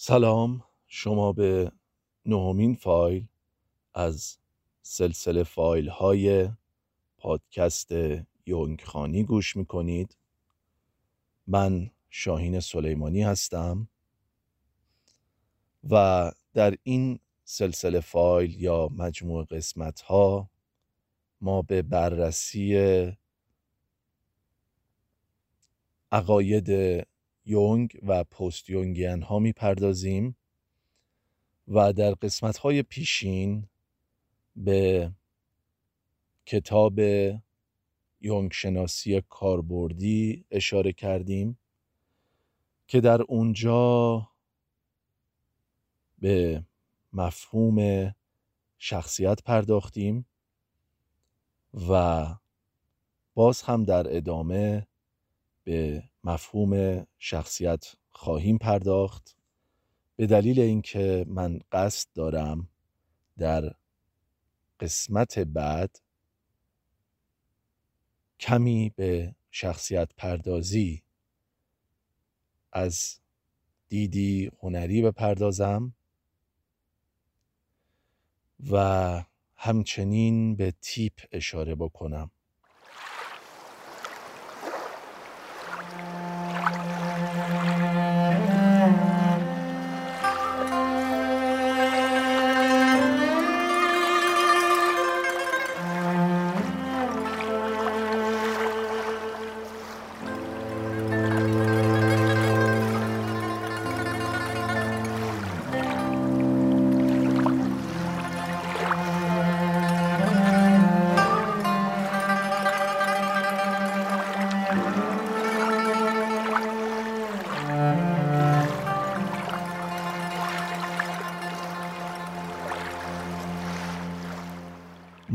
سلام شما به نهمین فایل از سلسله فایل های پادکست یونگ خانی گوش می‌کنید. من شاهین سلیمانی هستم و در این سلسله فایل یا مجموع قسمت ها ما به بررسی عقاید یونگ و پست یونگیان ها می‌پردازیم و در قسمت های پیشین به کتاب یونگ شناسی کاربردی اشاره کردیم که در اونجا به مفهوم شخصیت پرداختیم و باز هم در ادامه به مفهوم شخصیت خواهیم پرداخت. به دلیل اینکه من قصد دارم در قسمت بعد کمی به شخصیت پردازی از دیدی هنری بپردازم و همچنین به تیپ اشاره بکنم.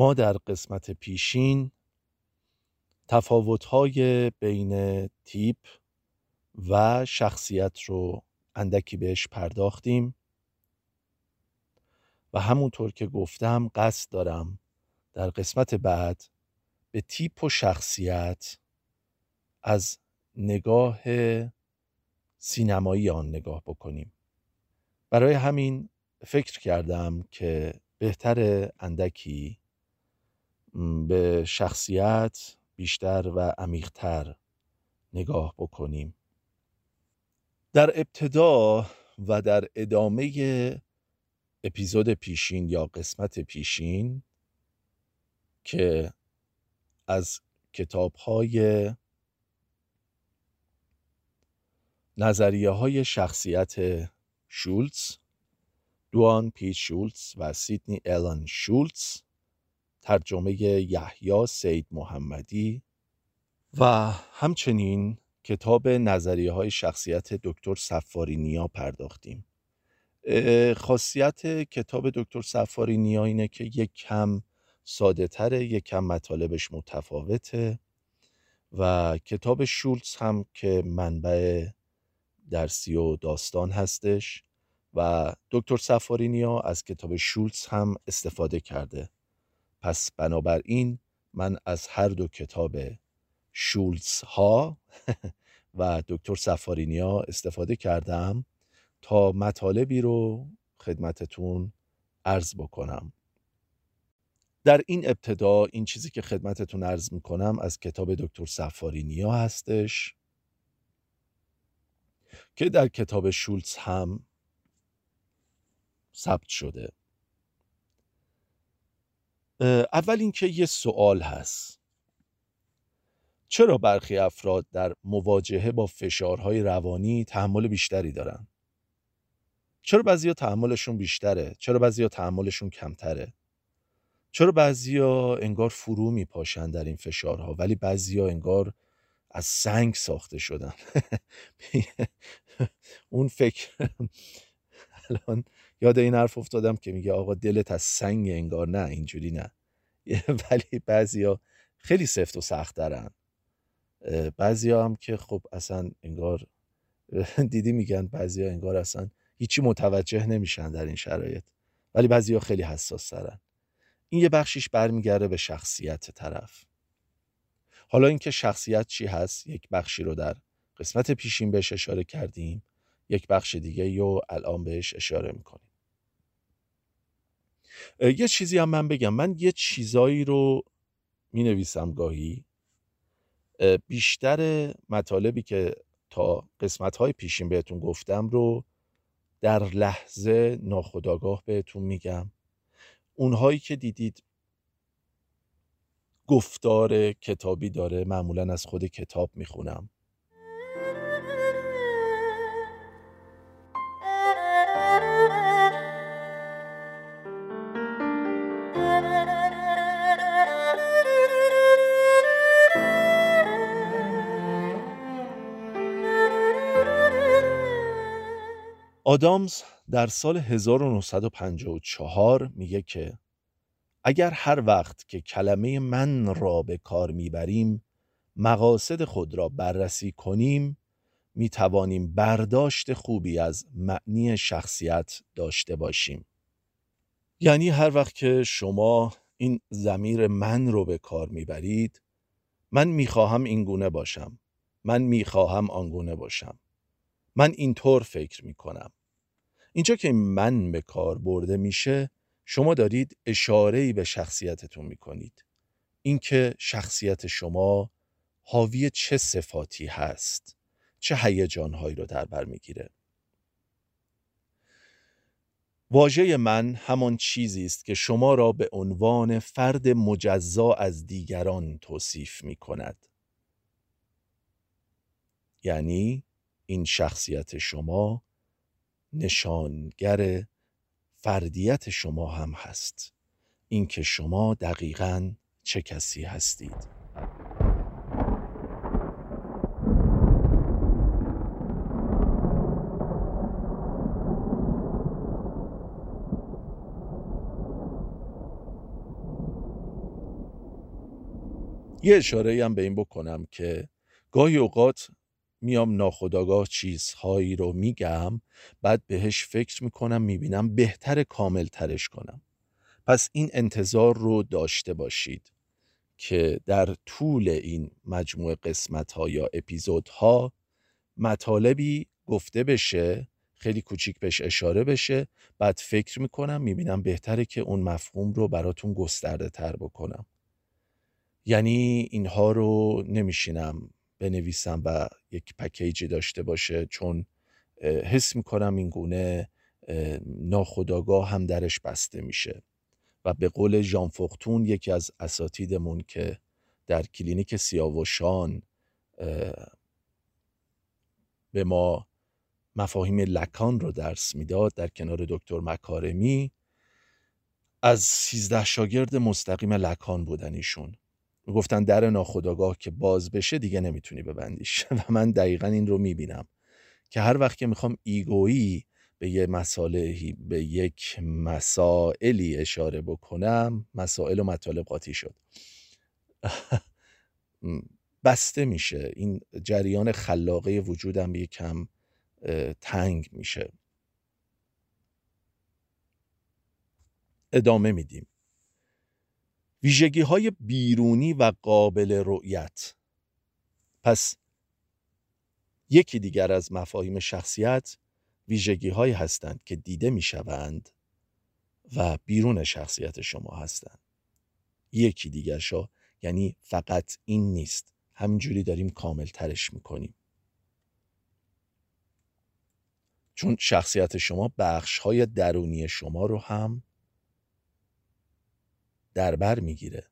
ما در قسمت پیشین تفاوت‌های بین تیپ و شخصیت رو اندکی بهش پرداختیم و همونطور که گفتم قصد دارم در قسمت بعد به تیپ و شخصیت از نگاه سینمایی آن نگاه بکنیم. برای همین فکر کردم که بهتر اندکی به شخصیت بیشتر و عمیقتر نگاه بکنیم. در ابتدا و در ادامه اپیزود پیشین یا قسمت پیشین که از کتاب های نظریه های شخصیت شولتز دوان پیت شولتز و سیدنی الان شولتز ترجمه یحیی سید محمدی و همچنین کتاب نظریه های شخصیت دکتر سفاری نیا پرداختیم خاصیت کتاب دکتر سفاری نیا اینه که یک کم ساده تره یک کم مطالبش متفاوته و کتاب شولتز هم که منبع درسی و داستان هستش و دکتر سفارینیا از کتاب شولتز هم استفاده کرده. پس بنابراین من از هر دو کتاب شولز ها و دکتر سفارینیا استفاده کردم تا مطالبی رو خدمتتون عرض بکنم. در این ابتدا این چیزی که خدمتتون عرض می‌کنم از کتاب دکتر سفارینیا هستش که در کتاب شولز هم ثبت شده. اول اینکه یه سوال هست چرا برخی افراد در مواجهه با فشارهای روانی تحمل بیشتری دارن؟ چرا بعضیا تحملشون بیشتره؟ چرا بعضیا تحملشون کمتره؟ چرا بعضیا انگار فرو میپاشن در این فشارها ولی بعضیا انگار از سنگ ساخته شدن اون فکر الان یاد این حرف افتادم که میگه آقا دلت از سنگ انگار نه اینجوری نه. ولی بعضیا خیلی سفت و سخت دارن. بعضیا هم که خب اصلا انگار دیدی میگن بعضیا انگار اصلا هیچی متوجه نمیشن در این شرایط. ولی بعضیا خیلی حساس دارن. این یه بخشیش برمیگرده به شخصیت طرف. حالا اینکه شخصیت چی هست یک بخشی رو در قسمت پیشین بهش اشاره کردیم یک بخش دیگه رو الان بهش اشاره می‌کنیم. یه چیزی هم من بگم. من یه چیزایی رو می نویسم گاهی بیشتر مطالبی که تا قسمت های پیشین بهتون گفتم رو در لحظه ناخداگاه بهتون میگم. اونهایی که دیدید گفتار کتابی داره معمولا از خود کتاب می‌خونم. آدامز در سال 1954 میگه که اگر هر وقت که کلمه من را به کار می‌بریم مقاصد خود را بررسی کنیم می توانیم برداشت خوبی از معنی شخصیت داشته باشیم. یعنی هر وقت که شما این زمیر من رو به کار می‌برید من می‌خواهم این گونه باشم من می‌خواهم آنگونه باشم من اینطور فکر می‌کنم. اینجا که من به کار برده میشه شما دارید اشاره به شخصیتتون می‌کنید اینکه شخصیت شما حاوی چه صفاتی هست چه هیجانهایی رو در بر می‌گیره واژه من همان چیزی است که شما را به عنوان فرد مجزا از دیگران توصیف می کند. یعنی این شخصیت شما نشانگر فردیت شما هم هست. اینکه شما دقیقا چه کسی هستید. یه اشاره هم به این بکنم که گاهی اوقات میام ناخداگاه چیزهایی رو میگم بعد بهش فکر می‌کنم می‌بینم بهتر کامل ترش کنم. پس این انتظار رو داشته باشید که در طول این مجموعه قسمت ها یا اپیزود ها مطالبی گفته بشه خیلی کوچیک بهش اشاره بشه بعد فکر می‌کنم می‌بینم بهتره که اون مفهوم رو براتون گسترده تر بکنم. یعنی اینها رو نمیشینم بنویسم و یک پکیجی داشته باشه. چون حس می‌کنم این گونه ناخداگاه هم درش بسته میشه. و به قول ژان فختون یکی از اساتیدمون که در کلینیک سیاوشان به ما مفاهیم لکان رو درس می‌داد در کنار دکتر مکارمی از سیزده شاگرد مستقیم لکان بودن ایشون. گفتن در ناخداگاه که باز بشه دیگه نمی‌تونی ببندیش. و من دقیقا این رو می‌بینم که هر وقت که می‌خوام ایگویی به یه مسائلی به یک مسائلی اشاره بکنم مسائل و مطالب قاطی شد. بسته میشه. این جریان خلاقه وجودم یکم تنگ میشه. ادامه میدیم. ویژگی های بیرونی و قابل رؤیت. پس یکی دیگر از مفاهیم شخصیت ویژگی هایی هستند که دیده می شوند و بیرون شخصیت شما هستند. یکی دیگر شا یعنی فقط این نیست. همینجوری داریم کامل ترش می‌کنیم. چون شخصیت شما بخش های درونی شما رو هم در بر می‌گیره.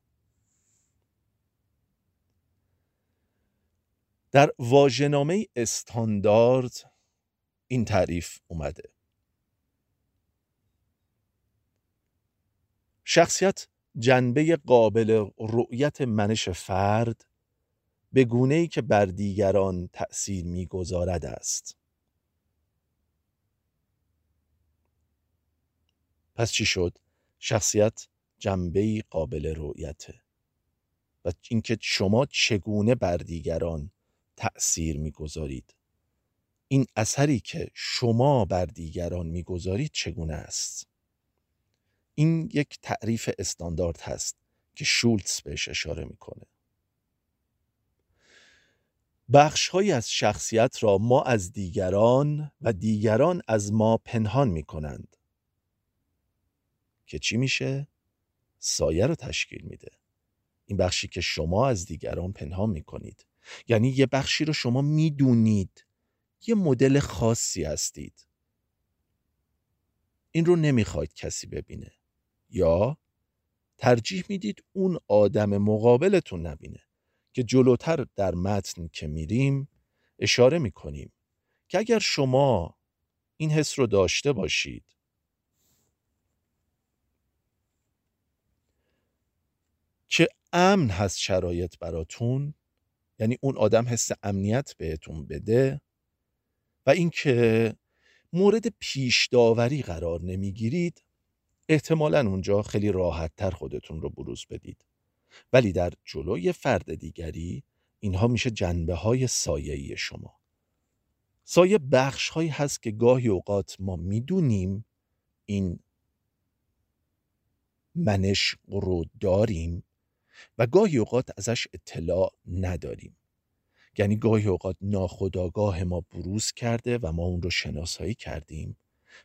در واژه‌نامه استاندارد این تعریف اومده. شخصیت جنبه قابل رؤیت منش فرد به گونه ای که بر دیگران تأثیر می‌گذارد است. پس چی شد؟ شخصیت جنبه قابل رؤیته و اینکه شما چگونه بر دیگران تأثیر می‌گذارید. این اثری که شما بر دیگران می‌گذارید چگونه است؟ این یک تعریف استاندارد هست که شولتز بهش اشاره می‌کنه. بخشهایی از شخصیت را ما از دیگران و دیگران از ما پنهان می کنند که چی میشه؟ سایه رو تشکیل میده. این بخشی که شما از دیگران پنهان می کنید یعنی یه بخشی رو شما می‌دونید. یه مدل خاصی هستید. این رو نمی‌خواید کسی ببینه. یا ترجیح می‌دید اون آدم مقابلتون نبینه. که جلوتر در متن که میریم اشاره می‌کنیم. که اگر شما این حس رو داشته باشید که امن هست شرایط براتون یعنی اون آدم حس امنیت بهتون بده و اینکه مورد پیش داوری قرار نمی‌گیرید احتمالا اونجا خیلی راحت تر خودتون رو بروز بدید. ولی در جلوی فرد دیگری اینها میشه جنبه های سایه‌ای شما. سایه بخش هایی هست که گاهی اوقات ما می‌دونیم این منش رو داریم و گاهی اوقات ازش اطلاع نداریم. یعنی گاهی اوقات ناخداگاه ما بروز کرده و ما اون رو شناسایی کردیم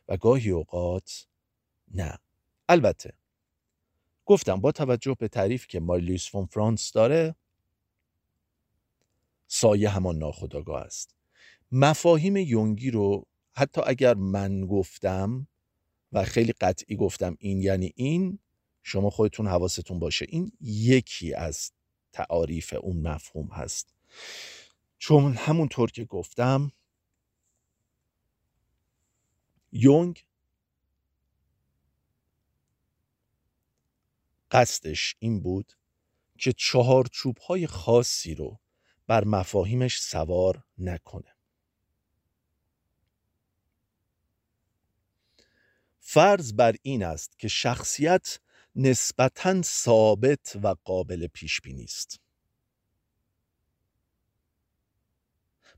و گاهی اوقات نه. البته گفتم با توجه به تعریف که مارلیوس فون فرانس داره سایه همان ناخداگاه است. مفاهیم یونگی رو حتی اگر من گفتم و خیلی قطعی گفتم این یعنی این شما خودتون حواستون باشه. این یکی از تعاریف اون مفهوم هست. چون همونطور که گفتم یونگ قصدش این بود که چهارچوب های خاصی رو بر مفاهیمش سوار نکنه. فرض بر این است که شخصیت نسبتا ثابت و قابل پیش بینی است.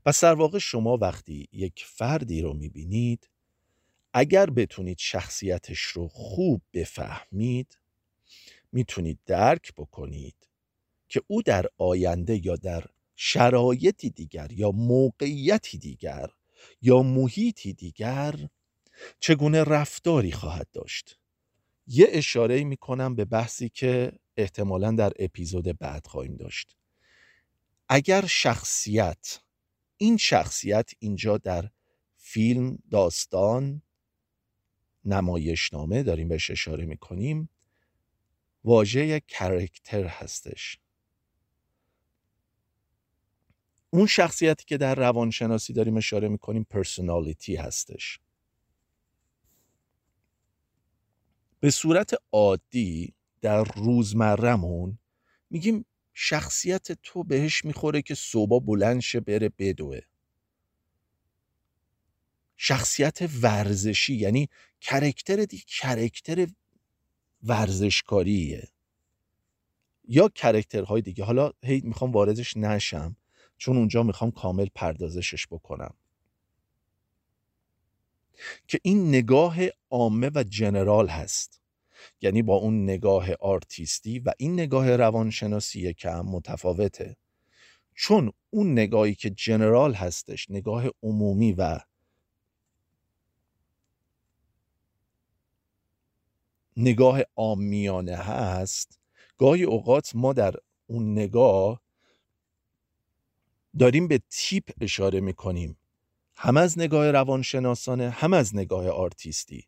و در واقع شما وقتی یک فردی رو می‌بینید اگر بتونید شخصیتش رو خوب بفهمید می‌تونید درک بکنید که او در آینده یا در شرایطی دیگر یا موقعیتی دیگر یا محیطی دیگر چگونه رفتاری خواهد داشت. یه اشاره می کنم به بحثی که احتمالا در اپیزود بعد خواهیم داشت. اگر شخصیت این شخصیت اینجا در فیلم داستان نمایشنامه داریم بهش اشاره می‌کنیم واژه کرکتر هستش. اون شخصیتی که در روانشناسی داریم اشاره می‌کنیم پرسونالیتی هستش. به صورت عادی در روزمرهمون میگیم شخصیت تو بهش می‌خوره که صبح بلند شه بره بدوه. شخصیت ورزشی یعنی character دی character ورزشکاریه. یا character های دیگه. حالا هی می‌خوام واردش نشم چون اونجا می‌خوام کامل پردازشش بکنم. که این نگاه عامه و general هست. یعنی با اون نگاه آرتیستی و این نگاه روانشناسی کم متفاوته. چون اون نگاهی که جنرال هستش نگاه عمومی و نگاه آمیانه هست گاهی اوقات ما در اون نگاه داریم به تیپ اشاره می‌کنیم. هم از نگاه روانشناسانه هم از نگاه آرتیستی.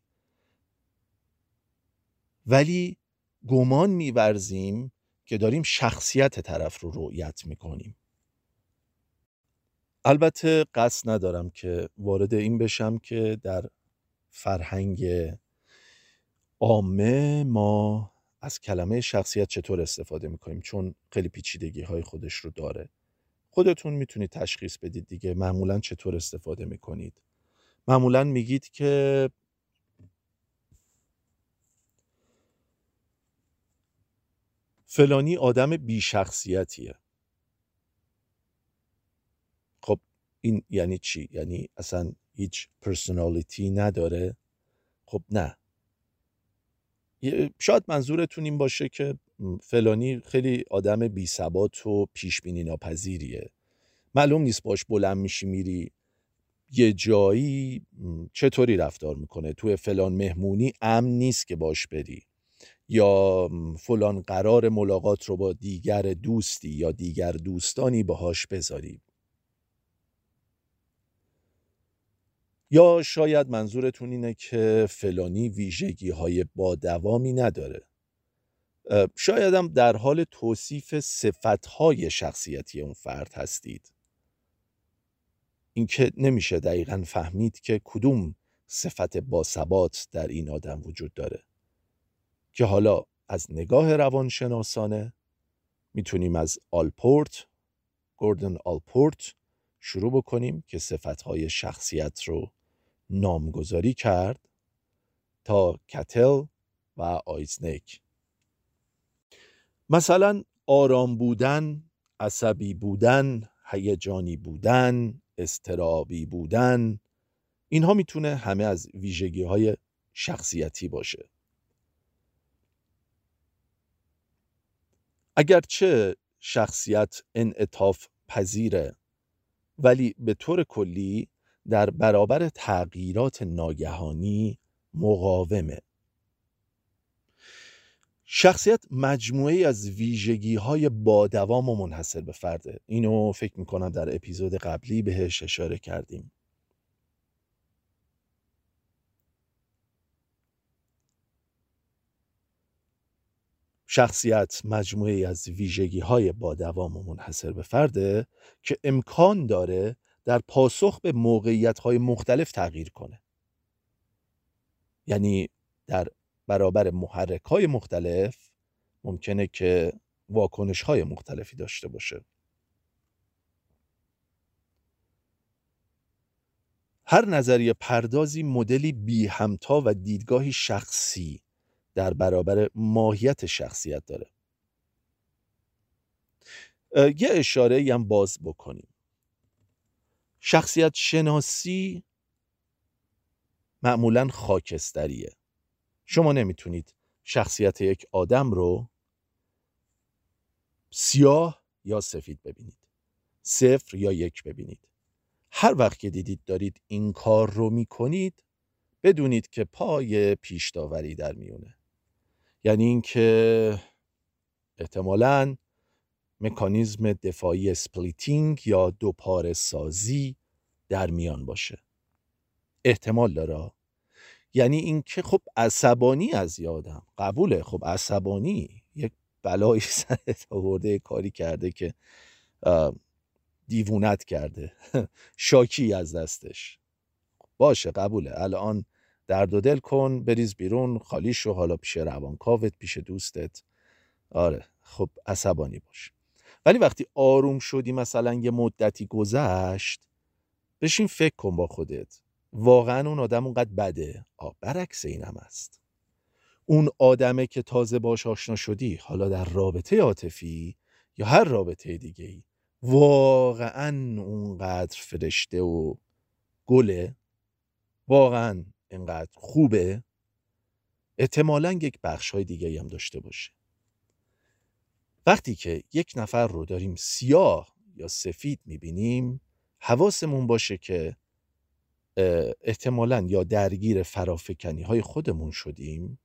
ولی گمان میورزیم که داریم شخصیت طرف رو رؤیت می‌کنیم. البته قصد ندارم که وارد این بشم که در فرهنگ عامه ما از کلمه شخصیت چطور استفاده می‌کنیم چون خیلی پیچیدگی های خودش رو داره. خودتون می‌تونید تشخیص بدید دیگه معمولا چطور استفاده می‌کنید. معمولا میگید که فلانی آدم بیشخصیتیه. خب این یعنی چی؟ یعنی اصلا هیچ پرسونالیتی نداره؟ خب نه. شاید منظورتون این باشه که فلانی خیلی آدم بی ثبات و پیش بینی ناپذیریه. معلوم نیست باش بلند میشی میری یه جایی چطوری رفتار می‌کنه؟ توی فلان مهمونی امن نیست که باش بری. یا فلان قرار ملاقات رو با دیگر دوستی یا دیگر دوستانی باهاش بذاری. یا شاید منظورتون اینه که فلانی ویژگی های با دوامی نداره. شایدم در حال توصیف صفتهای شخصیتی اون فرد هستید. اینکه نمیشه دقیقا فهمید که کدوم صفت باثبات در این آدم وجود داره. که حالا از نگاه روانشناسانه می‌تونیم از آلپورت گوردن آلپورت شروع بکنیم که صفتهای شخصیت رو نامگذاری کرد تا کتل و آیزنیک مثلا آرام بودن عصبی بودن هیجانی بودن استرابی بودن اینها می‌تونه همه از ویژگی های شخصیتی باشه. اگرچه شخصیت انعطاف پذیره ولی به طور کلی در برابر تغییرات ناگهانی مقاومه. شخصیت مجموعه از ویژگی های با دوام و منحصر به فرده. اینو فکر می‌کنم در اپیزود قبلی بهش اشاره کردیم. شخصیت مجموعه از ویژگی های با دوام و منحصر به فرده که امکان داره در پاسخ به موقعیت های مختلف تغییر کنه. یعنی در برابر محرک های مختلف ممکنه که واکنش های مختلفی داشته باشه. هر نظریه پردازی مدلی بی همتا و دیدگاهی شخصی در برابر ماهیت شخصیت داره. یه اشاره هم باز بکنیم. شخصیت شناسی معمولا خاکستریه. شما نمی‌تونید شخصیت یک آدم رو سیاه یا سفید ببینید. صفر یا یک ببینید. هر وقت که دیدید دارید این کار رو می‌کنید بدونید که پای پیش داوری در میونه. یعنی اینکه احتمالاً مکانیزم دفاعی splitting یا دوپاره سازی در میان باشه. احتمال داره. یعنی اینکه خب عصبانی از یادم قبوله. خب عصبانی. یک بلایی سرت آورده کاری کرده که دیوونت کرده. شاکی از دستش. باشه قبوله. الان درد و دل کن بریز بیرون خالی شو حالا پیش روانکاوت پیش دوستت. آره. خب عصبانی باش. ولی وقتی آروم شدی مثلا یه مدتی گذشت بشین فکر کن با خودت. واقعا اون آدم اونقدر بده. برعکس این است. اون آدمه که تازه باش آشنا شدی حالا در رابطه عاطفی یا هر رابطه دیگه ای واقعا اونقدر فرشته و گله واقعا اینقدر خوبه احتمالا یک بخش های دیگه هم داشته باشه. وقتی که یک نفر رو داریم سیاه یا سفید می‌بینیم حواسمون باشه که احتمالا یا درگیر فرافکنی های خودمون شدیم.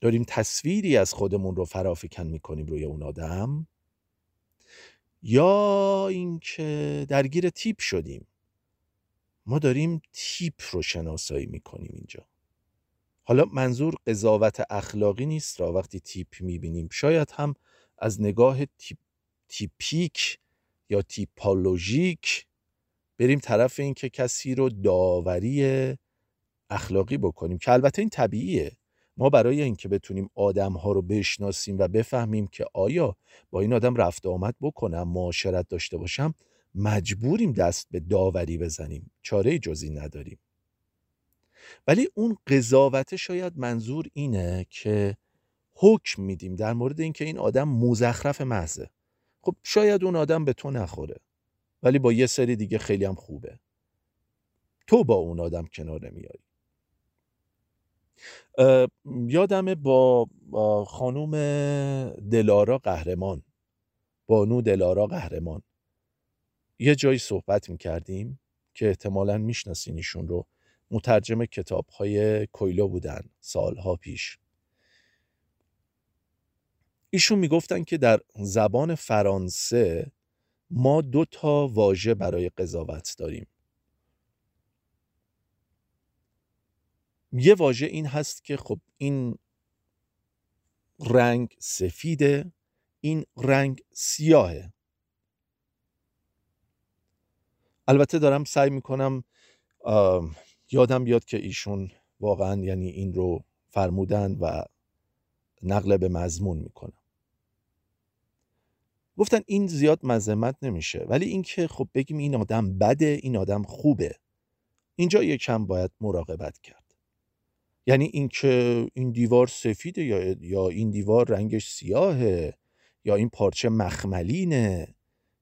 داریم تصویری از خودمون رو فرافکن می‌کنیم روی اون آدم. یا اینکه درگیر تیپ شدیم. ما داریم تیپ رو شناسایی می‌کنیم اینجا. حالا منظور قضاوت اخلاقی نیست را وقتی تیپ می‌بینیم. شاید هم از نگاه تیپ، تیپیک یا تیپالوژیک بریم طرف این که کسی رو داوری اخلاقی بکنیم که البته این طبیعیه. ما برای اینکه بتونیم آدم ها رو بشناسیم و بفهمیم که آیا با این آدم رفت آمد بکنم معاشرت داشته باشم مجبوریم دست به داوری بزنیم. چاره جزی نداریم. ولی اون قضاوت شاید منظور اینه که حکم میدیم در مورد اینکه این آدم مزخرف محضه. خب شاید اون آدم به تو نخوره. ولی با یه سری دیگه خیلی هم خوبه. تو با اون آدم کنار نمیایی یادم با خانوم دلارا قهرمان. بانو دلارا قهرمان. یه جایی صحبت می‌کردیم که احتمالا می‌شناسین ایشون رو. مترجم کتاب های کویلو بودن سالها پیش. ایشون می‌گفتن که در زبان فرانسه ما دو تا واژه برای قضاوت داریم. یه واژه این هست که خب این رنگ سفیده این رنگ سیاهه. البته دارم سعی می‌کنم یادم بیاد که ایشون واقعا یعنی این رو فرمودن و نقل به مضمون می‌کنم. گفتن این زیاد مذمت نمیشه. ولی اینکه خب بگیم این آدم بده این آدم خوبه. اینجا یکم باید مراقبت کرد. یعنی اینکه این دیوار سفیده یا یا این دیوار رنگش سیاهه یا این پارچه مخملینه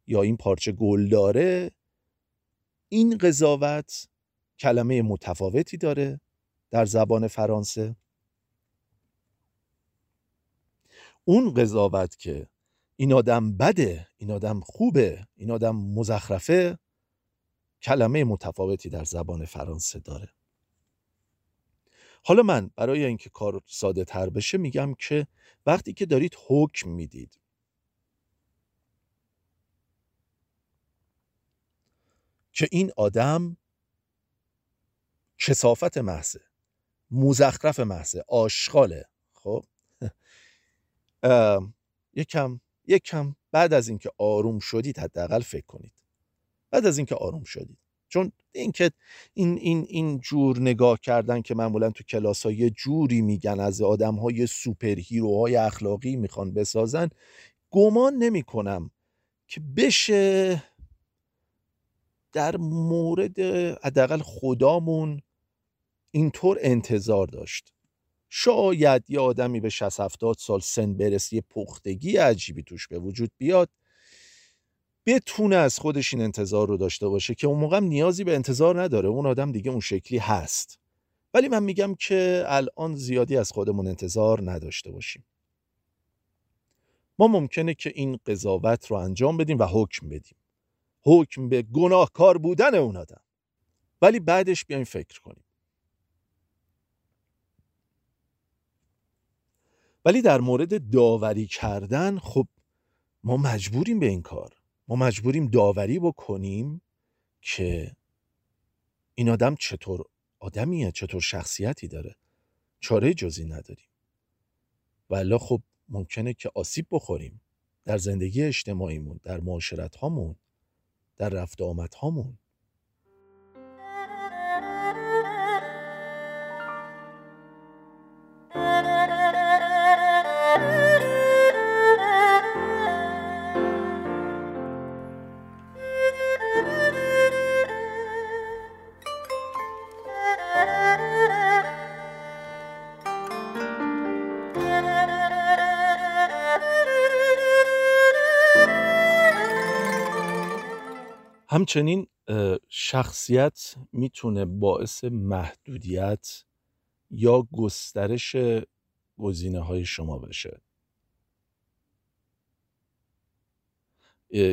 یا این پارچه گل داره. این قضاوت کلمه متفاوتی داره در زبان فرانسه. اون قضاوت که این آدم بده این آدم خوبه این آدم مزخرفه. کلمه متفاوتی در زبان فرانسه داره. حالا من برای اینکه کار ساده تر بشه میگم که وقتی که دارید حکم می‌دید. که این آدم کسافت محضه مزخرف محضه آشغاله. خب؟ یکم یکم بعد از اینکه آروم شدید حداقل فکر کنید. بعد از اینکه آروم شدید. چون اینکه این این این جور نگاه کردن که معمولا تو کلاس های جوری میگن از آدم های سوپر هیروهای اخلاقی می‌خوان بسازن گمان نمی کنم که بشه در مورد حداقل خدامون اینطور انتظار داشت. شاید یه آدمی به 60 70 سال سن برسه یه پختگی عجیبی توش به وجود بیاد بتونه از خودش این انتظار رو داشته باشه که اون موقع نیازی به انتظار نداره. اون آدم دیگه اون شکلی هست. ولی من میگم که الان زیادی از خودمون انتظار نداشته باشیم. ما ممکنه که این قضاوت رو انجام بدیم و حکم بدیم. حکم به گناهکار بودن اون آدم. ولی بعدش بیایم فکر کنیم. ولی در مورد داوری کردن خب ما مجبوریم به این کار. ما مجبوریم داوری بکنیم که این آدم چطور آدمیه چطور شخصیتی داره. چاره جزی نداریم. ولی خب ممکنه که آسیب بخوریم در زندگی اجتماعیمون در معاشرت هامون در رفت آمد هامون همچنین شخصیت می‌تونه باعث محدودیت یا گسترش گزینه های شما بشه.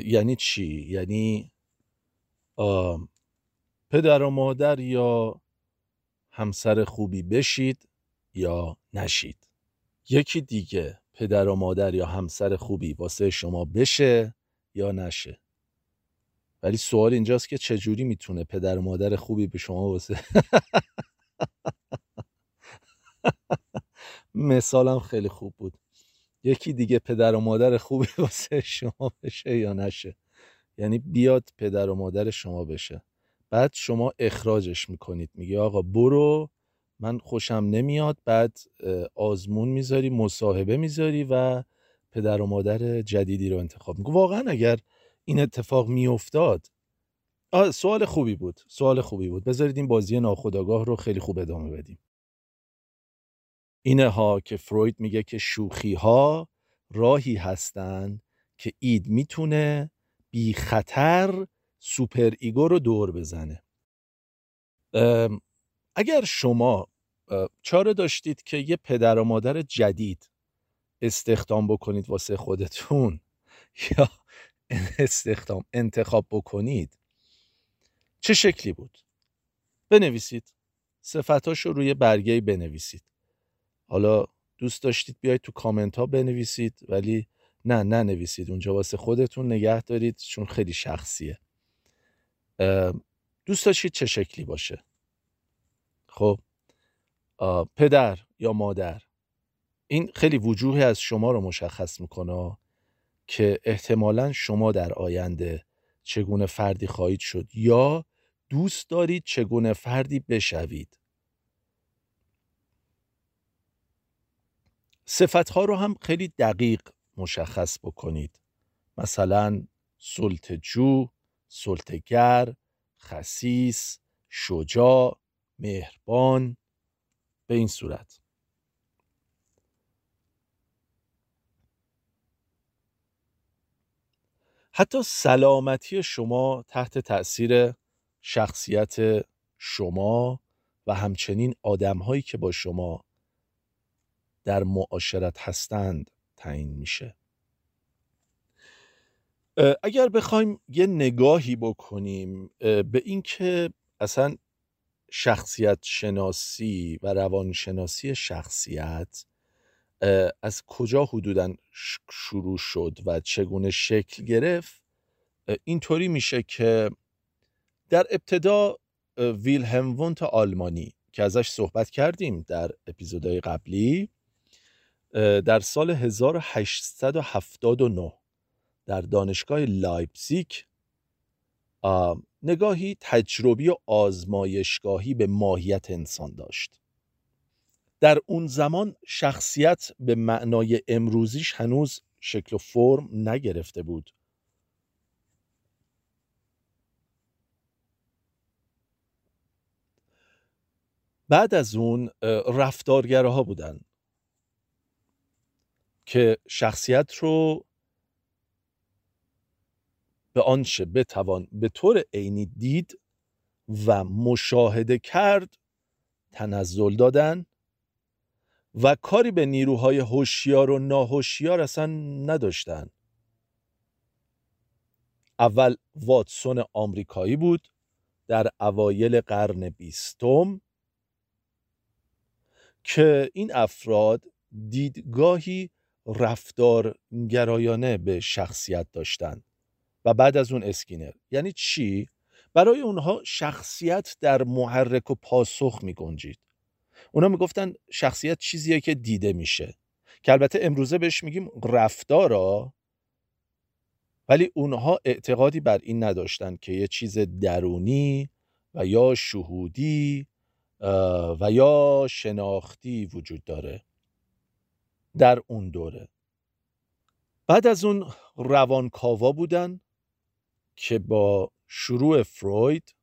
یعنی چی؟ یعنی پدر و مادر یا همسر خوبی بشید یا نشید. یکی دیگه پدر و مادر یا همسر خوبی واسه شما بشه یا نشه. ولی سوال اینجاست که چجوری می‌تونه پدر و مادر خوبی به شما واسه مثالم خیلی خوب بود. یکی دیگه پدر و مادر خوبی واسه شما بشه یا نشه؟ یعنی بیاد پدر و مادر شما بشه. بعد شما اخراجش می‌کنید. میگه آقا برو من خوشم نمیاد. بعد آزمون می‌ذاری مصاحبه می‌ذاری و پدر و مادر جدیدی رو انتخاب می‌کنی. واقعا اگر این اتفاق میافتاد. سوال خوبی بود سوال خوبی بود. بذارید این بازی ناخودآگاه رو خیلی خوب ادامه بدیم. اینه ها که فروید میگه که شوخی ها راهی هستند که id می‌تونه بی خطر superego رو دور بزنه. اگر شما چاره داشتید که یه پدر و مادر جدید استخدام بکنید واسه خودتون یا استخدام انتخاب بکنید. چه شکلی بود؟ بنویسید. صفتاش رو روی برگه بنویسید. حالا دوست داشتید بیاید تو کامنت ها بنویسید ولی نه ننویسید. اونجا واسه خودتون نگه دارید چون خیلی شخصیه. دوست داشتید چه شکلی باشه؟ خب. پدر یا مادر. این خیلی وجوهی از شما رو مشخص می‌کنه. که احتمالا شما در آینده چگونه فردی خواهید شد یا دوست دارید چگونه فردی بشوید. صفت ها رو هم خیلی دقیق مشخص بکنید. مثلا سلطجو، سلطگر، خسیس، شجاع، مهربان به این صورت. حتی سلامتی شما تحت تأثیر شخصیت شما و همچنین آدمهایی که با شما در معاشرت هستند تعیین میشه. اگر بخوایم یه نگاهی بکنیم به اینکه اصلا شخصیت شناسی و روانشناسی شخصیت از کجا حدودا شروع شد و چگونه شکل گرفت؟ اینطوری میشه که در ابتدا ویلهم ونت آلمانی که ازش صحبت کردیم در اپیزودهای قبلی در سال 1879 در دانشگاه لایپزیک نگاهی تجربی و آزمایشگاهی به ماهیت انسان داشت. در اون زمان شخصیت به معنای امروزیش هنوز شکل و فرم نگرفته بود. بعد از اون رفتارگره ها بودن که شخصیت رو به آنچه بتوان به طور عینی دید و مشاهده کرد تنزل دادن و کاری به نیروهای هوشیار و ناهوشیار اصلا نداشتن. اول واتسون آمریکایی بود در اوایل قرن بیستم که این افراد دیدگاهی رفتارگرایانه به شخصیت داشتند و بعد از اون اسکینر. یعنی چی؟ برای اونها شخصیت در محرک و پاسخ می گنجید اونا می‌گفتن شخصیت چیزیه که دیده میشه. که البته امروزه بهش میگیم رفتارا ولی اونها اعتقادی بر این نداشتن که یه چیز درونی و یا شهودی و یا شناختی وجود داره در اون دوره. بعد از اون روانکاوا بودن که با شروع فروید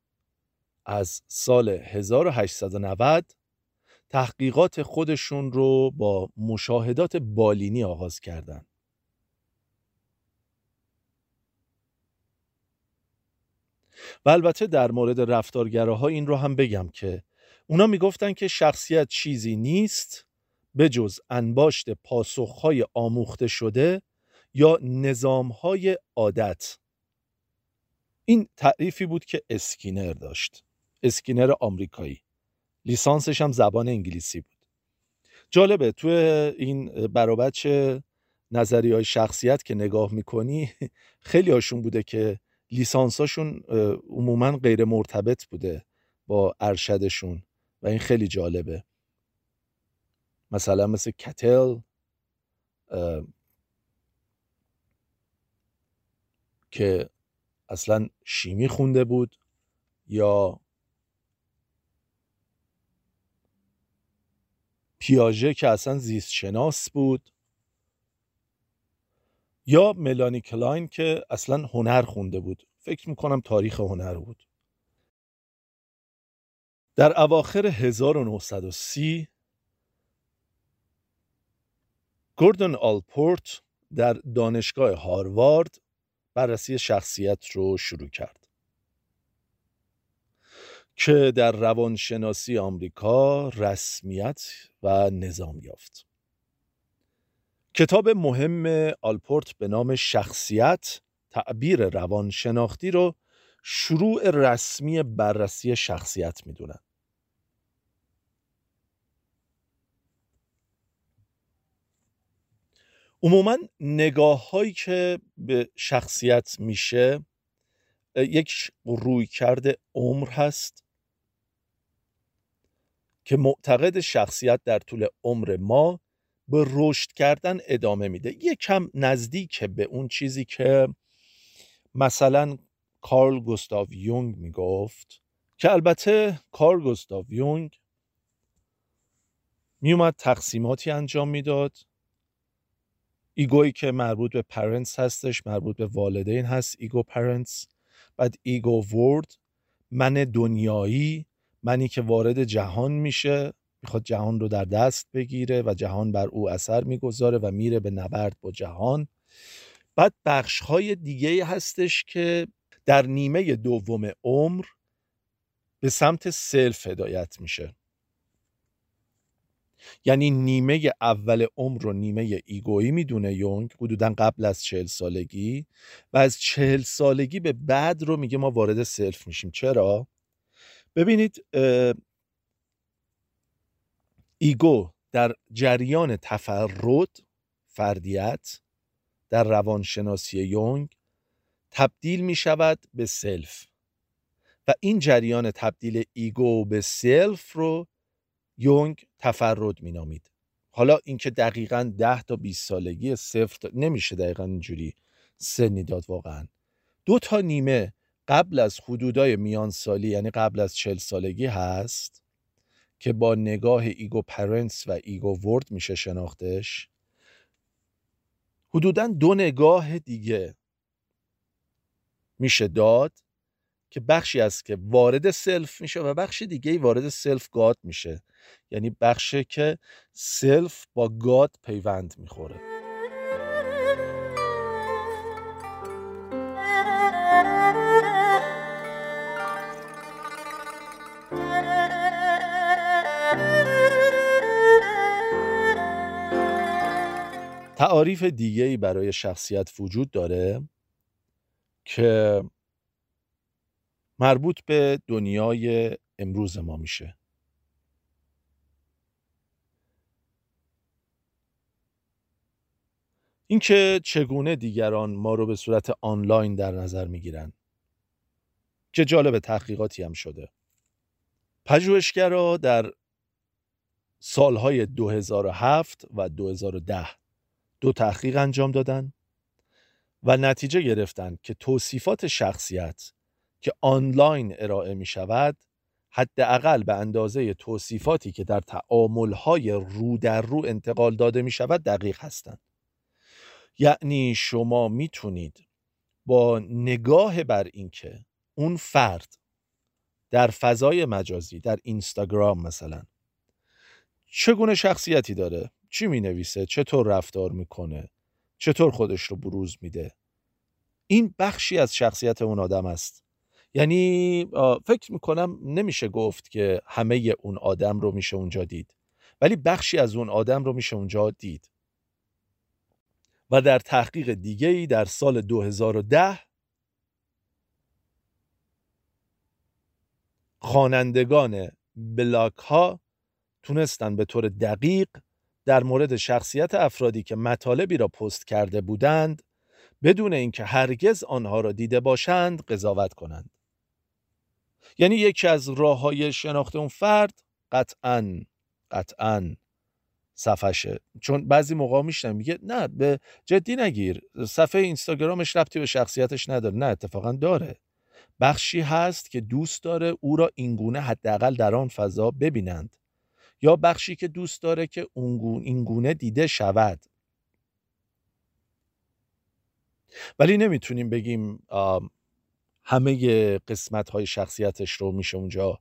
از سال 1890 تحقیقات خودشون رو با مشاهدات بالینی آغاز کردند. و البته در مورد رفتارگراها این رو هم بگم که اونا می‌گفتن که شخصیت چیزی نیست به جز انباشت پاسخهای آموخته شده یا نظامهای عادت این تعریفی بود که اسکینر داشت اسکینر آمریکایی لیسانسش هم زبان انگلیسی بود. جالبه تو این بر و بچ نظریه های شخصیت که نگاه می‌کنی خیلی هاشون بوده که لیسانساشون عموما غیر مرتبط بوده با ارشدشون و این خیلی جالبه. مثلا مثل کتل که اصلا شیمی خونده بود یا پیاژه که اصلا زیست شناس بود. یا ملانی کلاین که اصلا هنر خونده بود. فکر می‌کنم تاریخ هنر بود. در اواخر 1930 گوردن آلپورت در دانشگاه هاروارد بررسی شخصیت رو شروع کرد. که در روانشناسی آمریکا رسمیت و نظام یافت. کتاب مهم آلپورت به نام شخصیت تعبیر روانشناختی رو شروع رسمی بررسی شخصیت می‌دونن عموما نگاه هایی که به شخصیت میشه یک روی کرده عمر هست که معتقد شخصیت در طول عمر ما به رشد کردن ادامه میده. یک کم نزدیک به اون چیزی که مثلا کارل گوستاو یونگ می‌گفت که البته کارل گوستاو یونگ میومد تقسیماتی انجام می‌داد. ego یی که مربوط به parents هستش مربوط به والدین هست ego parents بعد ego world من دنیایی منی که وارد جهان میشه می‌خواد جهان رو در دست بگیره و جهان بر او اثر می‌گذاره و میره به نبرد با جهان. بعد بخش های دیگه هستش که در نیمه دوم عمر به سمت self هدایت میشه. یعنی نیمه اول عمر رو نیمه ego یی می‌دونه یونگ حدودا قبل از چهل سالگی و از چهل سالگی به بعد رو میگه ما وارد self میشیم. چرا؟ ببینید ego در جریان تفرد فردیت در روانشناسی یونگ تبدیل می شود به self. و این جریان تبدیل ego به self رو یونگ تفرد می نامید حالا اینکه دقیقا ده تا 20 سالگی صفر نمیشه دقیقا اینجوری سنی داد واقعا. دو تا نیمه قبل از حدودای میان سالی یعنی قبل از چل سالگی هست که با نگاه ego parents و ego world میشه شناختش. حدودا دو نگاه دیگه میشه داد که بخشی از که وارد self میشه و بخش دیگه وارد self god میشه. یعنی بخشی که self با god پیوند می‌خوره. تعاریف دیگه ای برای شخصیت وجود داره که مربوط به دنیای امروز ما میشه. اینکه چگونه دیگران ما رو به صورت آنلاین در نظر می‌گیرن که جالب تحقیقاتی هم شده. پژوهشگرا در سالهای 2007 و 2010 دو تحقیق انجام دادن و نتیجه گرفتن که توصیفات شخصیت که آنلاین ارائه می شود حداقل به اندازه توصیفاتی که در تعاملهای رو در رو انتقال داده می شود دقیق هستند. یعنی شما می‌تونید با نگاه بر اینکه اون فرد در فضای مجازی در اینستاگرام مثلا چگونه شخصیتی داره؟ چی می نویسه چطور رفتار می‌کنه؟ چطور خودش رو بروز میده؟ این بخشی از شخصیت اون آدم است. یعنی فکر می‌کنم نمیشه گفت که همه اون آدم رو میشه اونجا دید. ولی بخشی از اون آدم رو میشه اونجا دید. و در تحقیق دیگه ای در سال 2010 خوانندگان بلاک ها تونستن به طور دقیق در مورد شخصیت افرادی که مطالبی را پست کرده بودند بدون اینکه هرگز آنها را دیده باشند قضاوت کنند. یعنی یکی از راه های شناخت اون فرد قطعا قطعا صفحشه. چون بعضی موقع میشنم میگه نه به جدی نگیر صفحه اینستاگرامش ربطی به شخصیتش نداره. نه اتفاقا داره. بخشی هست که دوست داره او را اینگونه حداقل در آن فضا ببینند. یا بخشی که دوست داره که اینگونه دیده شود. ولی نمی‌تونیم بگیم همه قسمت های شخصیتش رو میشه اونجا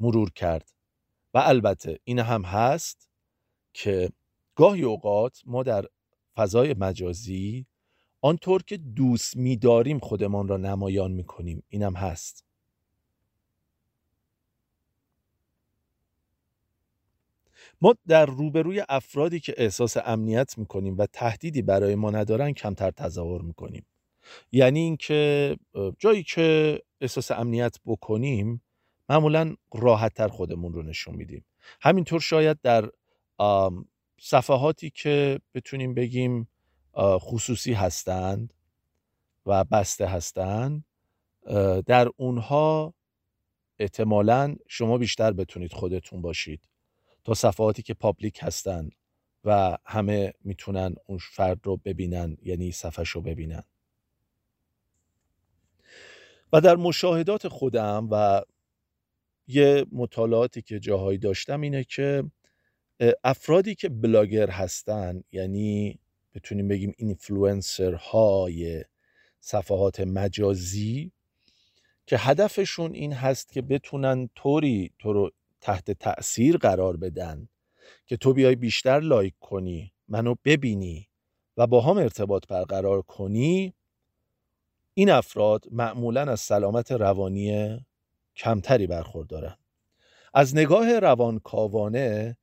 مرور کرد. و البته این هم هست که گاهی اوقات ما در فضای مجازی آنطور که دوست میداریم خودمان را نمایان می‌کنیم. اینم هست. ما در روبروی افرادی که احساس امنیت می‌کنیم و تهدیدی برای ما ندارن کمتر تظاهر می‌کنیم. یعنی اینکه جایی که احساس امنیت بکنیم معمولا راحتتر خودمون رو نشون میدیم. همینطور شاید در صفحاتی که بتونیم بگیم خصوصی هستند و بسته هستند در اونها احتمالا شما بیشتر بتونید خودتون باشید. تا صفحاتی که پابلیک هستن و همه می‌تونن اون فرد رو ببینن یعنی صفحش رو ببینن. و در مشاهدات خودم و یه مطالعاتی که جاهایی داشتم اینه که افرادی که بلاگر هستن یعنی بتونیم بگیم اینفلوئنسر های صفحات مجازی که هدفشون این هست که بتونن طوری تو رو تحت تأثیر قرار بدن که تو بیای بیشتر لایک کنی منو ببینی و با هم ارتباط برقرار کنی این افراد معمولا از سلامت روانی کمتری برخوردارن. از نگاه روانکاوانه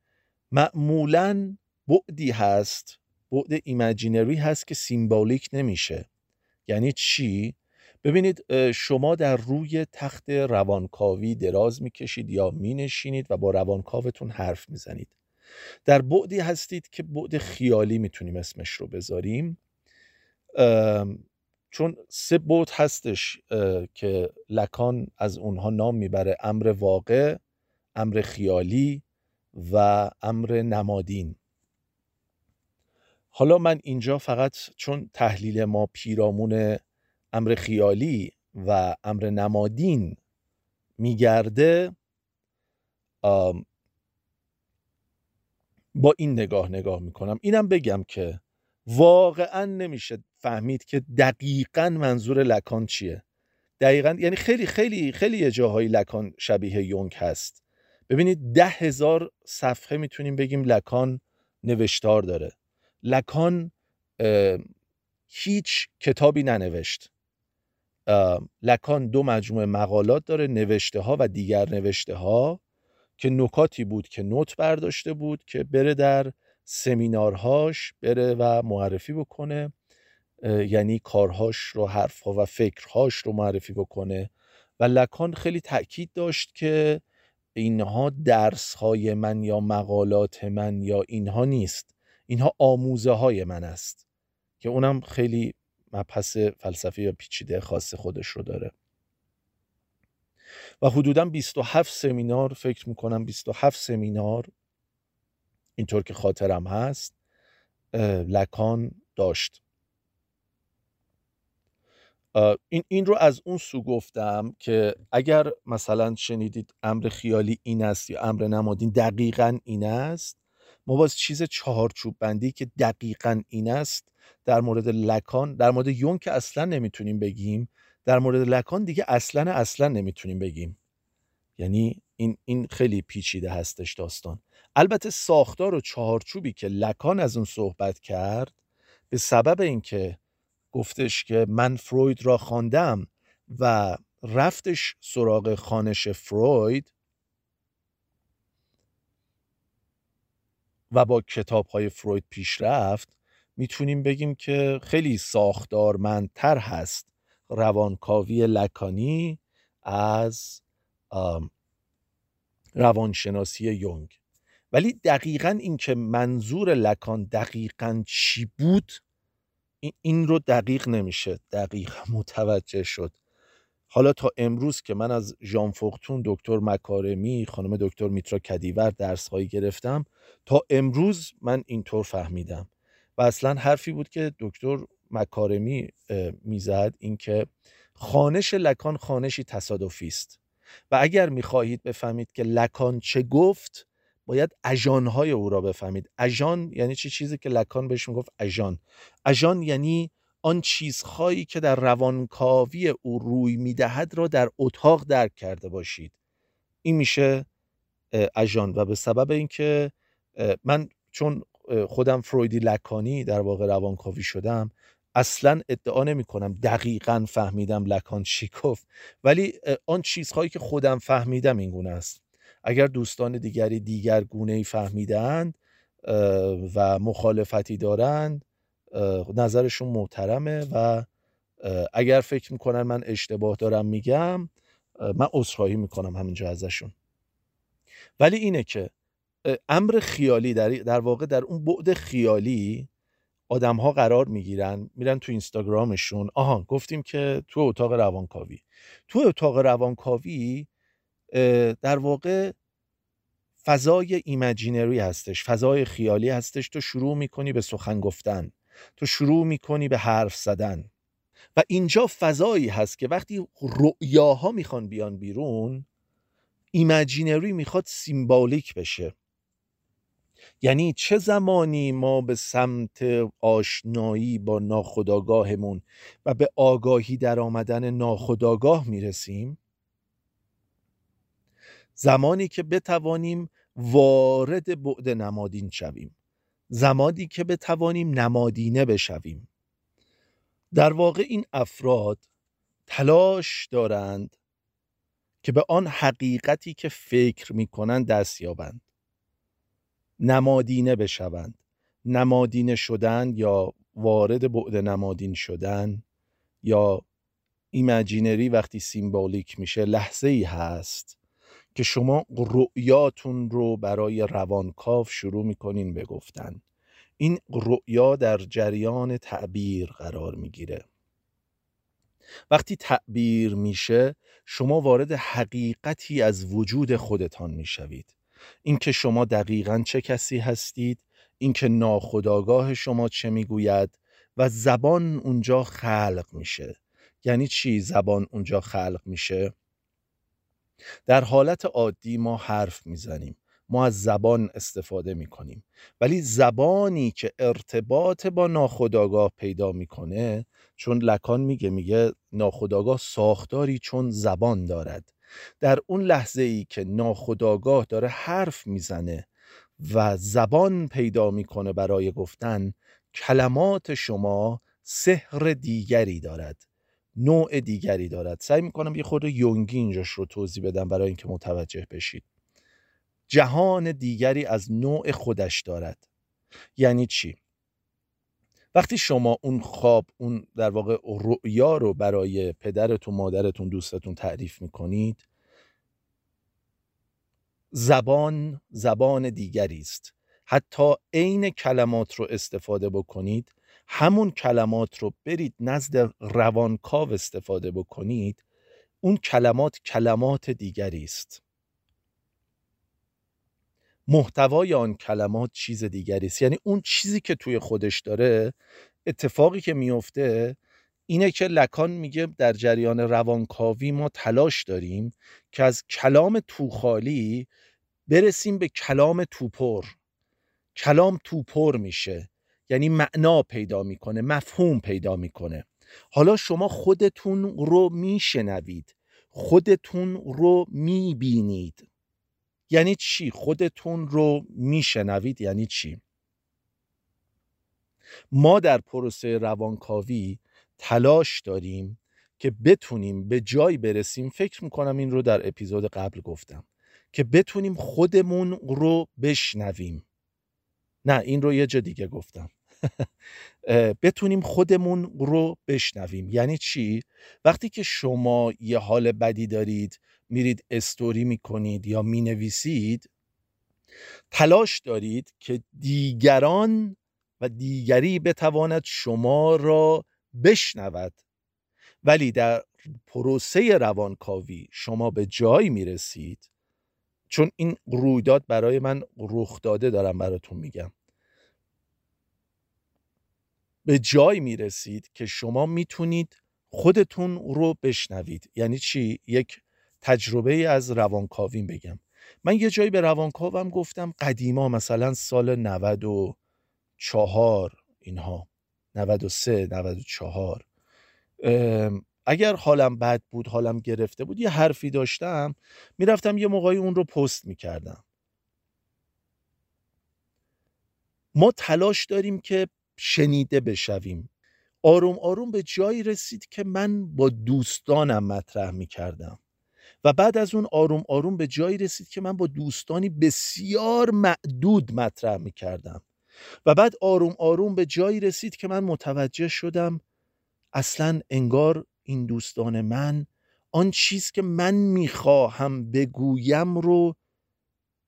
معمولا بعدی هست بعد imaginary هست که symbolic نمیشه. یعنی چی؟ ببینید شما در روی تخت روانکاوی دراز می‌کشید یا مینشینید و با روانکاوتون حرف می‌زنید. در بعدی هستید که بعد خیالی می‌تونیم اسمش رو بذاریم. چون سه بعد هستش که لکان از اونها نام می‌بره. امر واقع امر خیالی و امر نمادین. حالا من اینجا فقط چون تحلیل ما پیرامون امر خیالی و امر نمادین میگرده با این نگاه نگاه می‌کنم. اینم بگم که واقعا نمیشه فهمید که دقیقا منظور لکان چیه. دقیقا یعنی خیلی خیلی خیلی جاهای لکان شبیه یونگ هست. ببینید ده هزار صفحه می‌تونیم بگیم لکان نوشتار داره. لکان هیچ کتابی ننوشت. لکان دو مجموعه مقالات داره نوشته ها و دیگر نوشته ها که نکاتی بود که نوت برداشته بود که بره در سمینارهاش بره و معرفی بکنه یعنی کارهاش رو حرفها و فکرهاش رو معرفی بکنه. و لکان خیلی تاکید داشت که اینها درس های من یا مقالات من یا اینها نیست. اینها آموزه های من است. که اونم خیلی مبحث فلسفی یا پیچیده خاص خودش رو داره. و حدودا 27 سمینار فکر می‌کنم 27 سمینار اینطور که خاطرم هست لکان داشت. این, این رو از اون سو گفتم که اگر مثلا شنیدید امر خیالی این است یا امر نمادین دقیقا این است ما باز چیز چهارچوب بندی که دقیقا این است در مورد لکان در مورد یون که اصلا نمی‌تونیم بگیم در مورد لکان دیگه اصلا اصلا نمی‌تونیم بگیم. یعنی این, این خیلی پیچیده هستش داستان. البته ساختار و چهارچوبی که لکان از اون صحبت کرد به سبب اینکه گفتش که من فروید را خواندم و رفتش سراغ خانش فروید و با کتاب های فروید پیش رفت می‌تونیم بگیم که خیلی ساختارمندتر هست روانکاوی لکانی از روانشناسی یونگ. ولی دقیقا این که منظور لکان دقیقا چی بود این رو دقیق نمیشه دقیق متوجه شد. حالا تا امروز که من از ژان فوختون دکتر مکارمی خانم دکتر میترا کدیور درس هایی گرفتم تا امروز من اینطور فهمیدم. و اصلا حرفی بود که دکتر مکارمی می‌زد اینکه خانش لکان خانشی تصادفی است. و اگر می‌خواهید بفهمید که لکان چه گفت باید اژانهای او را بفهمید. اژان یعنی چه چیزی که لکان بهش می‌گفت؟ اژان. اژان یعنی آن چیزهایی که در روانکاوی او روی می‌دهد را در اتاق درک کرده باشید. این میشه اژان و به سبب اینکه من چون خودم فرویدی لکانی در واقع روانکاوی شدم اصلا ادعا نمی کنم دقیقا فهمیدم لکان چی گفت ولی آن چیزهایی که خودم فهمیدم این گونه است. اگر دوستان دیگری دیگر گونه ای فهمیدند و مخالفتی دارند نظرشون محترمه و اگر فکر می‌کنن من اشتباه دارم میگم من عذرخواهی می‌کنم همینجا ازشون. ولی اینه که امر خیالی در, در واقع در اون بعد خیالی آدم ها قرار می‌گیرن میرن تو اینستاگرامشون. آها گفتیم که تو اتاق روانکاوی. تو اتاق روانکاوی در واقع فضای ایمجینری هستش فضای خیالی هستش. تو شروع می‌کنی به سخن گفتن. تو شروع می‌کنی به حرف زدن. و اینجا فضایی هست که وقتی رؤیاها می‌خوان بیان بیرون imaginary می‌خواد symbolic بشه. یعنی چه زمانی ما به سمت آشنایی با ناخودآگاهمون و به آگاهی در آمدن ناخودآگاه می‌رسیم؟ زمانی که بتوانیم وارد بعد نمادین شویم. زمانی که بتوانیم نمادینه بشویم. در واقع این افراد تلاش دارند که به آن حقیقتی که فکر می‌کنند دست یابند. نمادینه بشوند. نمادینه شدن یا وارد بعد نمادین شدن یا imaginary وقتی symbolic میشه لحظه ای هست. که شما رؤیاتون رو برای روانکاو شروع می‌کنین بگفتن این رؤیا در جریان تعبیر قرار می‌گیره. وقتی تعبیر میشه شما وارد حقیقتی از وجود خودتان می‌شوید. اینکه شما دقیقا چه کسی هستید اینکه ناخداگاه شما چه می‌گوید و زبان اونجا خلق میشه. یعنی چی زبان اونجا خلق میشه؟ در حالت عادی ما حرف می‌زنیم ما از زبان استفاده می‌کنیم. ولی زبانی که ارتباط با ناخداگاه پیدا می‌کنه چون لکان میگه میگه ناخداگاه ساختاری چون زبان دارد. در اون لحظه ای که ناخداگاه داره حرف می‌زنه و زبان پیدا می‌کنه برای گفتن کلمات شما سحر دیگری دارد. نوع دیگری دارد. سعی می‌کنم یه خورده یونگی اینجاش رو توضیح بدم برای اینکه متوجه بشید. جهان دیگری از نوع خودش دارد. یعنی چی؟ وقتی شما اون خواب اون در واقع رؤیا رو برای پدرتون مادرتون دوستتون تعریف می‌کنید زبان زبان دیگری است. حتی عین کلمات رو استفاده بکنید همون کلمات رو برید نزد روانکاو استفاده بکنید اون کلمات کلمات دیگری است. محتوای آن کلمات چیز دیگری است. یعنی اون چیزی که توی خودش داره اتفاقی که میفته اینه که لکان میگه در جریان روانکاوی ما تلاش داریم که از کلام توخالی برسیم به کلام توپر. کلام توپر میشه. یعنی معنا پیدا می‌کنه مفهوم پیدا می‌کنه. حالا شما خودتون رو میشنوید. خودتون رو می‌بینید. یعنی چی؟ خودتون رو میشنوید یعنی چی؟ ما در پروسه روانکاوی تلاش داریم که بتونیم به جایی برسیم فکر می‌کنم این رو در اپیزود قبل گفتم که بتونیم خودمون رو بشنویم. نه این رو یه جا دیگه گفتم. بتونیم خودمون رو بشنویم. یعنی چی؟ وقتی که شما یه حال بدی دارید میرید استوری می‌کنید یا می‌نویسید تلاش دارید که دیگران و دیگری بتواند شما را بشنود. ولی در پروسه روانکاوی شما به جایی می‌رسید. چون این رویداد برای من رخ داده دارم براتون میگم. به جایی می‌رسید که شما می‌تونید خودتون رو بشنوید. یعنی چی؟ یک تجربه از روانکاویم بگم. من یه جایی به روانکاوم گفتم قدیما مثلا سال 94 اینها. 93 94 اگر حالم بد بود حالم گرفته بود یه حرفی داشتم می‌رفتم یه موقعی اون رو پست می‌کردم. ما تلاش داریم که شنیده بشویم. آروم آروم به جایی رسید که من با دوستانم مطرح می کردم و بعد از اون آروم آروم به جایی رسید که من با دوستانی بسیار معدود مطرح می کردم و بعد آروم آروم به جایی رسید که من متوجه شدم اصلا انگار این دوستان من آن چیز که من می‌خواهم بگویم رو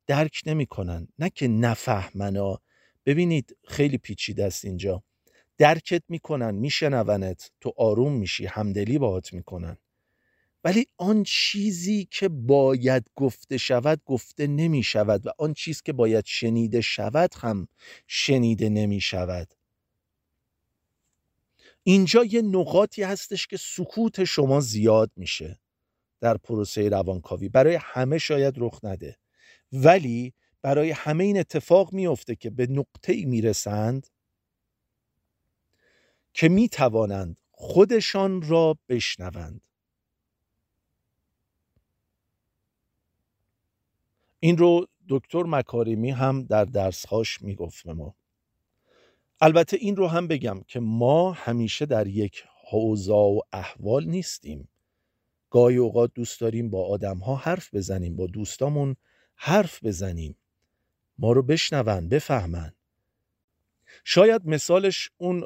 درک نمی‌کنن. نه که نفهمنا ببینید خیلی پیچیده است اینجا. درکت می‌کنن میشنونت. تو آروم میشی همدلی باهات می‌کنن. ولی آن چیزی که باید گفته شود گفته نمی شود و آن چیز که باید شنیده شود هم شنیده نمی شود اینجا یه نقاطی هستش که سکوت شما زیاد میشه در پروسه روانکاوی. برای همه شاید رخ نده. ولی برای همه این اتفاق میفته که به نقطه ای می‌رسند که می‌توانند خودشان را بشنوند. این رو دکتر مکارمی هم در درسهاش می‌گفت به ما. البته این رو هم بگم که ما همیشه در یک حوزا و احوال نیستیم. گاهی اوقات دوست داریم با آدم ها حرف بزنیم با دوستامون حرف بزنیم. ما رو بشنون بفهمن. شاید مثالش اون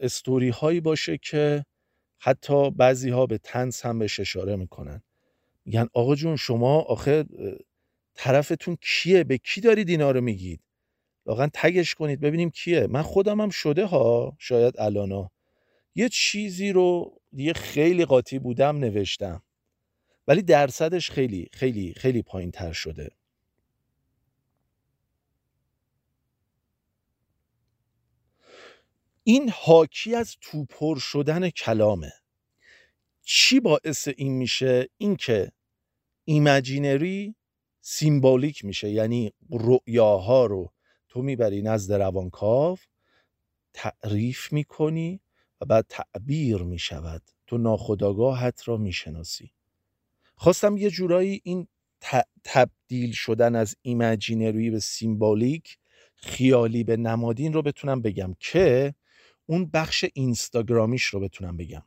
استوری هایی باشه که حتی بعضی ها به تنس هم بهش اشاره می‌کنن. میگن آقا جون شما آخه طرفتون کیه؟ به کی دارید اینا رو میگید؟ واقعا تگش کنید ببینیم کیه. من خودم هم شده ها شاید الانا یه چیزی رو یه خیلی قاطی بودم نوشتم. ولی درصدش خیلی خیلی خیلی پایین تر شده. این حاکی از توپر شدن کلامه. چی باعث این میشه؟ اینکه imaginary symbolic میشه یعنی رؤیاها رو تو می‌بری نزد روانکاو تعریف می‌کنی و بعد تعبیر می‌شود. تو ناخودآگاهت را می‌شناسی. خواستم یه جورایی این تبدیل شدن از imaginary به symbolic خیالی به نمادین رو بتونم بگم که اون بخش اینستاگرامیش رو بتونم بگم.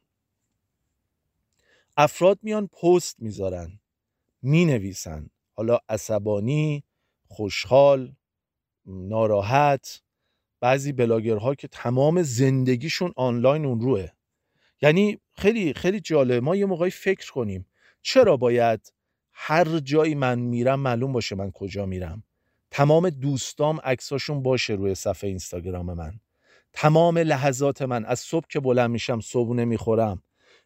افراد میان پست می‌ذارن می‌نویسن. حالا عصبانی خوشحال ناراحت. بعضی بلاگرها که تمام زندگیشون آنلاین اون روه. یعنی خیلی خیلی جالب ما یه موقعی فکر کنیم چرا باید هر جایی من میرم معلوم باشه من کجا میرم؟ تمام دوستام عکساشون باشه روی صفحه اینستاگرام من. تمام لحظات من از صبح که بلند میشم صبحونه می‌خورم.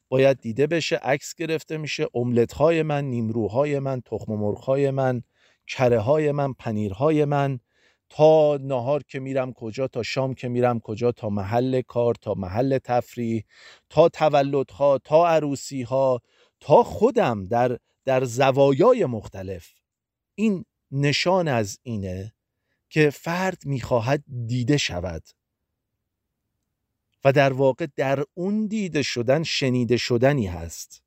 باید دیده بشه عکس گرفته میشه املت های من نیمروهای من تخم مرغ های من کره های من پنیرهای من. تا نهار که میرم کجا تا شام که میرم کجا تا محل کار تا محل تفریح تا تولدها تا عروسی ها تا خودم در در زوایای مختلف. این نشان از اینه که فرد می‌خواهد دیده شود. و در واقع در اون دیده شدن شنیده شدنی هست.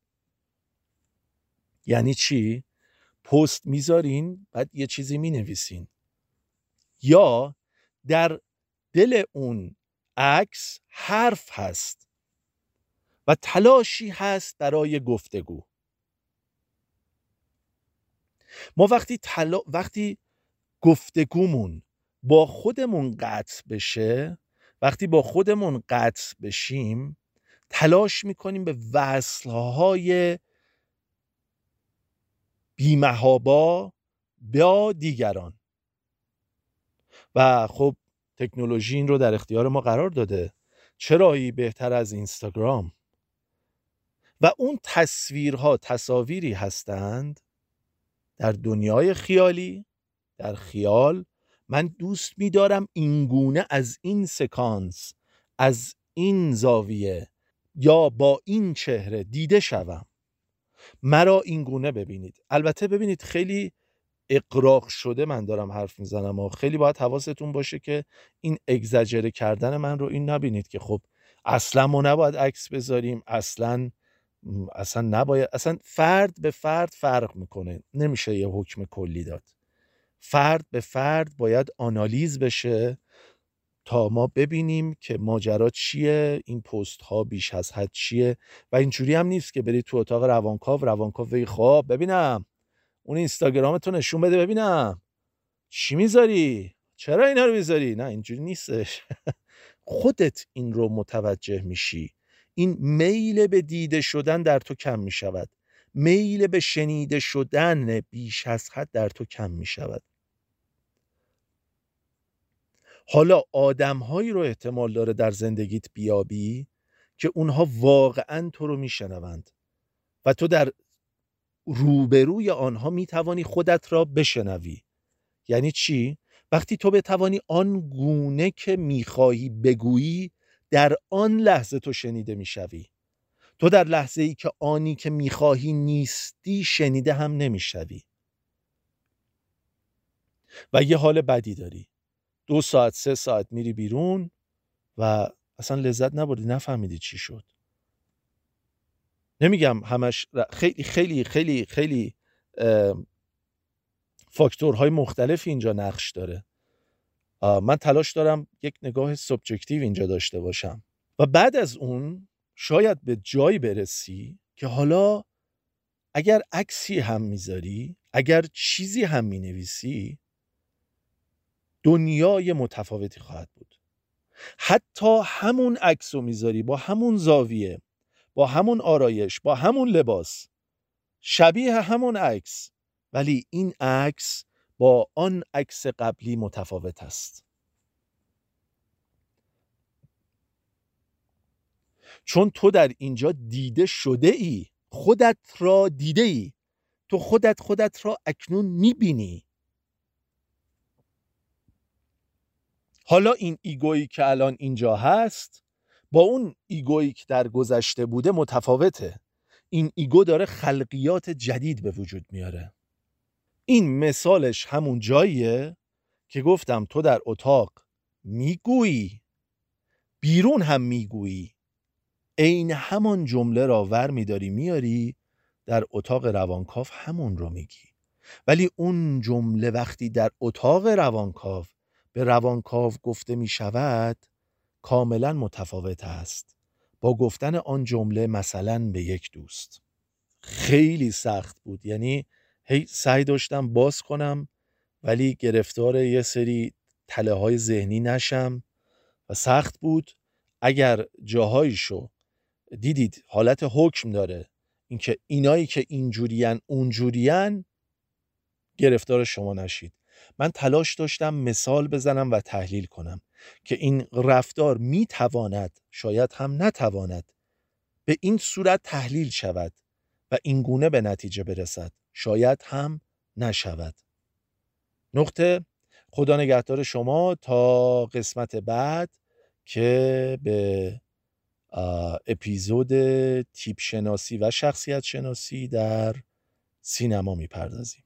یعنی چی؟ پست می‌ذارین بعد یه چیزی می‌نویسین. یا در دل اون عکس حرف هست و تلاشی هست برای گفتگو. ما وقتی, تلا... وقتی گفتگومون با خودمون قطع بشه وقتی با خودمون قطع بشیم تلاش می‌کنیم به وصلهای بیمهابا با دیگران. و خب تکنولوژی این رو در اختیار ما قرار داده. چرایی بهتر از اینستاگرام؟ و اون تصویرها تصاویری هستند در دنیای خیالی در خیال من دوست میدارم اینگونه از این سکانس از این زاویه یا با این چهره دیده شوم. مرا اینگونه ببینید. البته ببینید خیلی اقراق شده من دارم حرف می‌زنم و خیلی باید حواستون باشه که این اگزجره کردن من رو این نبینید که خب اصلا ما نباید عکس بذاریم اصلا اصلا نباید اصلا فرد به فرد فرق می‌کنه. نمیشه یه حکم کلی داد. فرد به فرد باید آنالیز بشه تا ما ببینیم که ماجرا چیه این پست ها بیش از حد چیه. و اینجوری هم نیست که برید تو اتاق روانکاو روانکاو بگی خب ببینم. اون اینستاگرامتو نشون بده ببینم. چی می‌ذاری؟ چرا اینا رو می‌ذاری؟ نه اینجوری نیستش. خودت این رو متوجه میشی. این میل به دیده شدن در تو کم می شود میل به شنیده شدن بیش از حد در تو کم می شود حالا آدمهایی رو احتمال داره در زندگیت بیابی که اونها واقعا تو رو میشنوند و تو در روبروی آنها می‌توانی خودت را بشنوی. یعنی چی؟ وقتی تو بتوانی آن گونه که می‌خواهی بگویی در آن لحظه تو شنیده می‌شوی. تو در لحظه ای که آنی که می‌خواهی نیستی شنیده هم نمی‌شوی. و یه حال بدی داری. دو ساعت سه ساعت میری بیرون و اصلا لذت نبردی نفهمیدی چی شد. نمیگم همش خیلی خیلی خیلی خیلی فاکتورهای مختلفی اینجا نقش داره. من تلاش دارم یک نگاه سبجکتیو اینجا داشته باشم. و بعد از اون شاید به جایی برسی که حالا اگر عکسی هم می‌ذاری اگر چیزی هم می‌نویسی دنیای متفاوتی خواهد بود. حتی همون عکس رو می‌ذاری با همون زاویه با همون آرایش با همون لباس شبیه همون عکس. ولی این عکس با آن عکس قبلی متفاوت است. چون تو در اینجا دیده شده ای خودت را دیده ای. تو خودت خودت را اکنون می‌بینی. حالا این ego یی که الان اینجا هست با اون ego یی که در گذشته بوده متفاوته. این ego داره خلقیات جدید به وجود میاره. این مثالش همون جاییه که گفتم تو در اتاق می‌گویی بیرون هم می‌گویی. عین همان جمله را ور میداری میاری در اتاق روانکاف همون رو میگی. ولی اون جمله وقتی در اتاق روانکاف به روانکاو گفته می شود کاملا متفاوت است. با گفتن آن جمله مثلا به یک دوست. خیلی سخت بود. یعنی هی سعی داشتم باز کنم ولی گرفتار یه سری تله های ذهنی نشم و سخت بود. اگر جاهایشو دیدید حالت حکم داره. اینکه اینایی که اینجورین اونجورین گرفتار شما نشید. من تلاش داشتم مثال بزنم و تحلیل کنم که این رفتار می تواند شاید هم نتواند به این صورت تحلیل شود و این گونه به نتیجه برسد. شاید هم نشود. نقطه. خدا نگهدار شما تا قسمت بعد که به اپیزود تیپ شناسی و شخصیت شناسی در سینما می‌پردازیم.